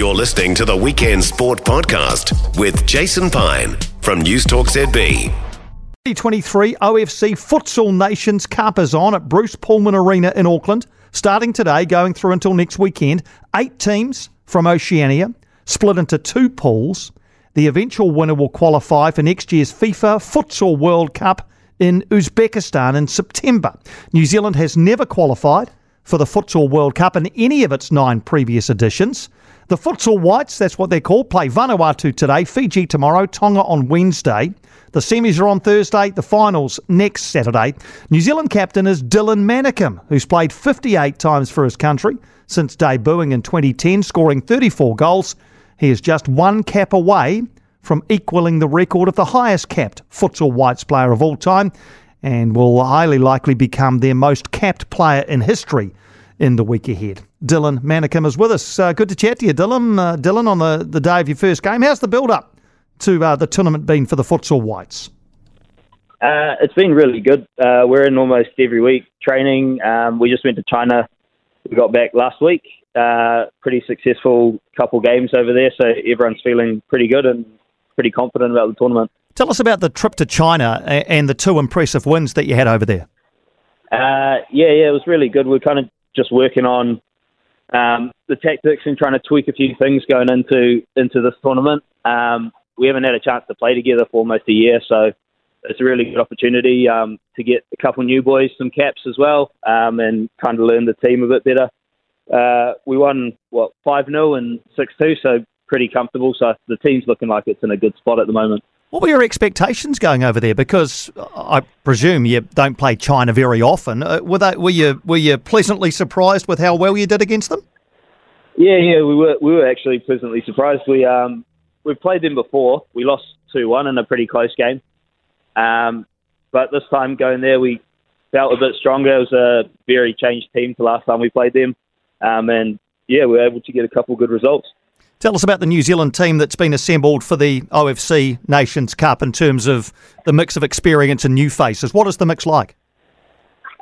You're listening to the Weekend Sport Podcast with Jason Pine from Newstalk ZB. 2023 OFC Futsal Nations Cup is on at Bruce Pullman Arena in Auckland, starting today, going through until next weekend. Eight teams from Oceania, split into two pools. The eventual winner will qualify for next year's FIFA Futsal World Cup in Uzbekistan in September. New Zealand has never qualified for the Futsal World Cup in any of its nine previous editions. The Futsal Whites, that's what they're called, play Vanuatu today, Fiji tomorrow, Tonga on Wednesday. The semis are on Thursday, the finals next Saturday. New Zealand captain is Dylan Manickum, who's played 58 times for his country since debuting in 2010, scoring 34 goals. He is just one cap away from equaling the record of the highest capped futsal whites player of all time and will highly likely become their most capped player in history in the week ahead. Dylan Manickum is with us. Uh, good to chat to you, Dylan. Uh, Dylan, on the, the day of your first game, how's the build up to uh, the tournament been for the futsal whites? Uh, it's been really good. Uh, we're in almost every week training. Um, we just went to China. We got back last week. Uh, pretty successful couple games over there, so everyone's feeling pretty good and pretty confident about the tournament. Tell us about the trip to China and the two impressive wins that you had over there. Uh, yeah, yeah, it was really good. We're kind of just working on um, the tactics and trying to tweak a few things going into into this tournament. Um, we haven't had a chance to play together for almost a year, so it's a really good opportunity um, to get a couple new boys some caps as well um, and kind of learn the team a bit better. Uh, we won what five 0 and six two, so pretty comfortable. So the team's looking like it's in a good spot at the moment. What were your expectations going over there? Because I presume you don't play China very often. Uh, were they, were you were you pleasantly surprised with how well you did against them? Yeah, yeah, we were we were actually pleasantly surprised. We um we've played them before. We lost two one in a pretty close game. Um, but this time going there, we felt a bit stronger. It was a very changed team to last time we played them, um, and yeah, we were able to get a couple good results. Tell us about the New Zealand team that's been assembled for the OFC Nations Cup in terms of the mix of experience and new faces. What is the mix like?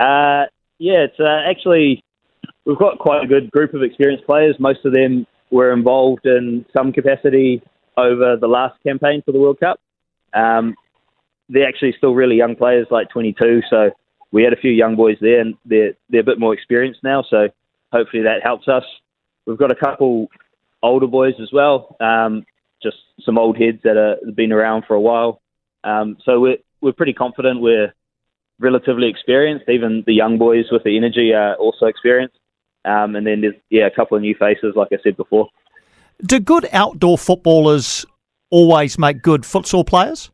Uh, yeah, it's uh, actually we've got quite a good group of experienced players. Most of them were involved in some capacity over the last campaign for the World Cup. Um, they're actually still really young players, like 22. So we had a few young boys there, and they're they're a bit more experienced now. So hopefully that helps us. We've got a couple older boys as well, um, just some old heads that have been around for a while. Um, so we're we're pretty confident. We're relatively experienced. Even the young boys with the energy are also experienced. Um, and then there's yeah a couple of new faces, like I said before. Do good outdoor footballers always make good futsal players?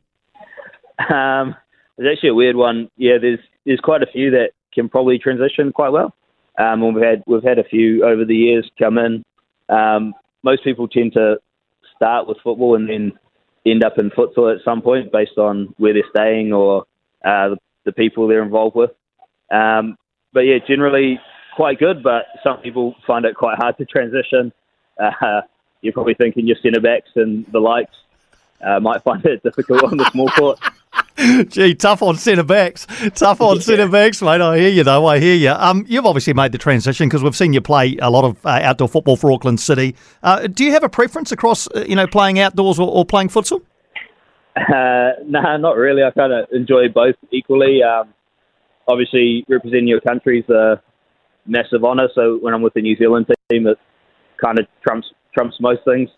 Um, there's actually a weird one. Yeah, there's there's quite a few that can probably transition quite well. Um, we've had we've had a few over the years come in. Um, most people tend to start with football and then end up in futsal at some point based on where they're staying or uh, the, people they're involved with. Um, but yeah, generally quite good, but some people find it quite hard to transition. Uh, you're probably thinking your centre backs and the likes uh, might find it difficult on the small court. Gee, tough on centre backs. Tough on yeah. centre backs, mate. I hear you, though. I hear you. Um, you've obviously made the transition because we've seen you play a lot of uh, outdoor football for Auckland City. Uh, do you have a preference across, uh, you know, playing outdoors or, or playing futsal? Uh, no, nah, not really. I kind of enjoy both equally. Um, obviously, representing your country is a massive honour. So when I'm with the New Zealand team, it kind of trumps trumps most things.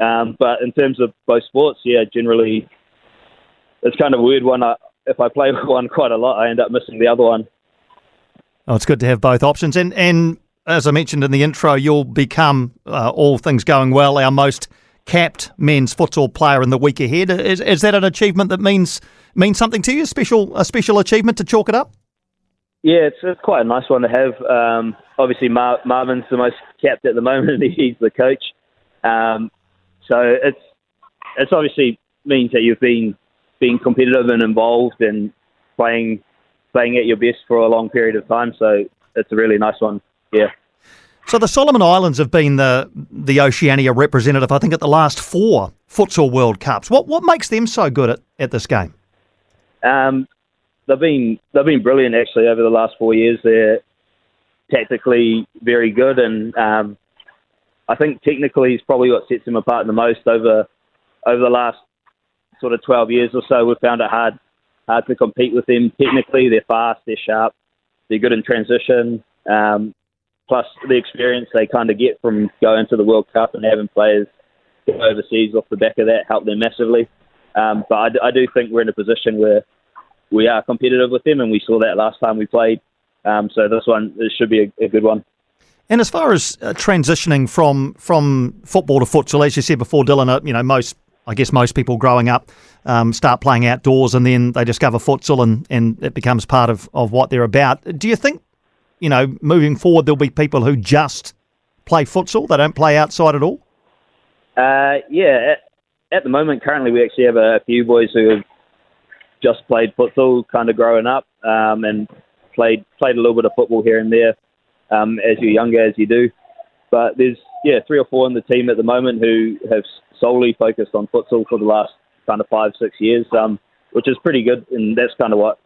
Um, but in terms of both sports, yeah, generally it's kind of a weird one. I, if I play one quite a lot, I end up missing the other one. Oh, it's good to have both options. And and as I mentioned in the intro, you'll become, uh, all things going well, our most capped men's futsal player in the week ahead. Is, is that an achievement that means means something to you? A special a special achievement to chalk it up? Yeah, it's, it's quite a nice one to have. Um, obviously, Mar- Marvin's the most capped at the moment. He's the coach, um, so it's it's obviously means that you've been being competitive and involved and playing playing at your best for a long period of time. So it's a really nice one. Yeah. So the Solomon Islands have been the the Oceania representative, I think, at the last four futsal World Cups. What what makes them so good at, at this game? Um, they've been they've been brilliant actually over the last four years. They're tactically very good, and um, I think technically is probably what sets them apart the most over over the last sort of 12 years or so. We've found it hard hard to compete with them. Technically, they're fast, they're sharp, they're good in transition. Um, plus the experience they kind of get from going to the World Cup and having players overseas off the back of that help them massively. Um, but I, I, do think we're in a position where we are competitive with them, and we saw that last time we played. Um, so this one this should be a, a good one. And as far as uh, transitioning from from football to futsal, as you said before, Dylan, uh, you know most I guess most people growing up um, start playing outdoors and then they discover futsal and, and it becomes part of, of what they're about. Do you think, you know, moving forward there'll be people who just play futsal, they don't play outside at all? Uh, yeah, at, at, the moment, currently we actually have a, few boys who have just played futsal kind of growing up um, and played played a little bit of football here and there um, as you're younger, as you do. But there's yeah three or four in the team at the moment who have solely focused on futsal for the last kind of five six years, um, which is pretty good, and that's kind of what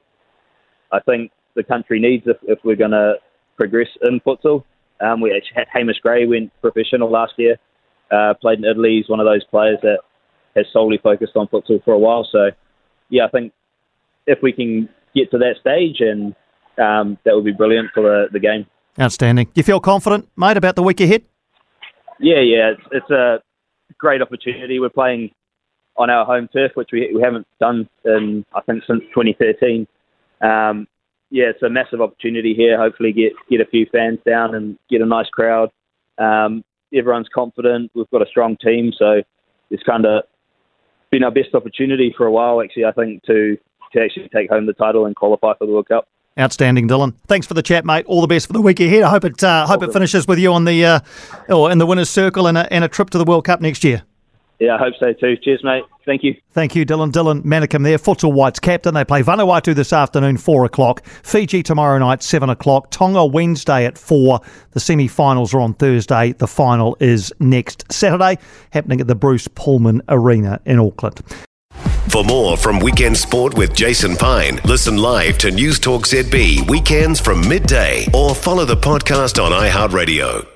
I think the country needs if, if we're going to progress in futsal. Um, we actually had Hamish Gray went professional last year, uh, played in Italy. He's one of those players that has solely focused on futsal for a while. So, yeah, I think if we can get to that stage, and um, that would be brilliant for the, the game. Outstanding. You feel confident, mate, about the week ahead? Yeah, yeah. It's, it's a great opportunity. We're playing on our home turf, which we, we haven't done in, I think, since 2013. Um, yeah, it's a massive opportunity here. Hopefully, get get a few fans down and get a nice crowd. Um, everyone's confident. We've got a strong team, so it's kind of been our best opportunity for a while. Actually, I think to to actually take home the title and qualify for the World Cup. Outstanding, Dylan. Thanks for the chat, mate. All the best for the week ahead. I hope it uh, hope it finishes with you on the uh, or in the winners' circle and a, and a trip to the World Cup next year. Yeah, I hope so too. Cheers, mate. Thank you. Thank you, Dylan. Dylan Manickum there, Futsal Whites captain. They play Vanuatu this afternoon, 4 o'clock. Fiji tomorrow night, 7 o'clock. Tonga Wednesday at 4. The semi finals are on Thursday. The final is next Saturday, happening at the Bruce Pullman Arena in Auckland. For more from Weekend Sport with Jason Pine, listen live to News Talk ZB weekends from midday or follow the podcast on iHeartRadio.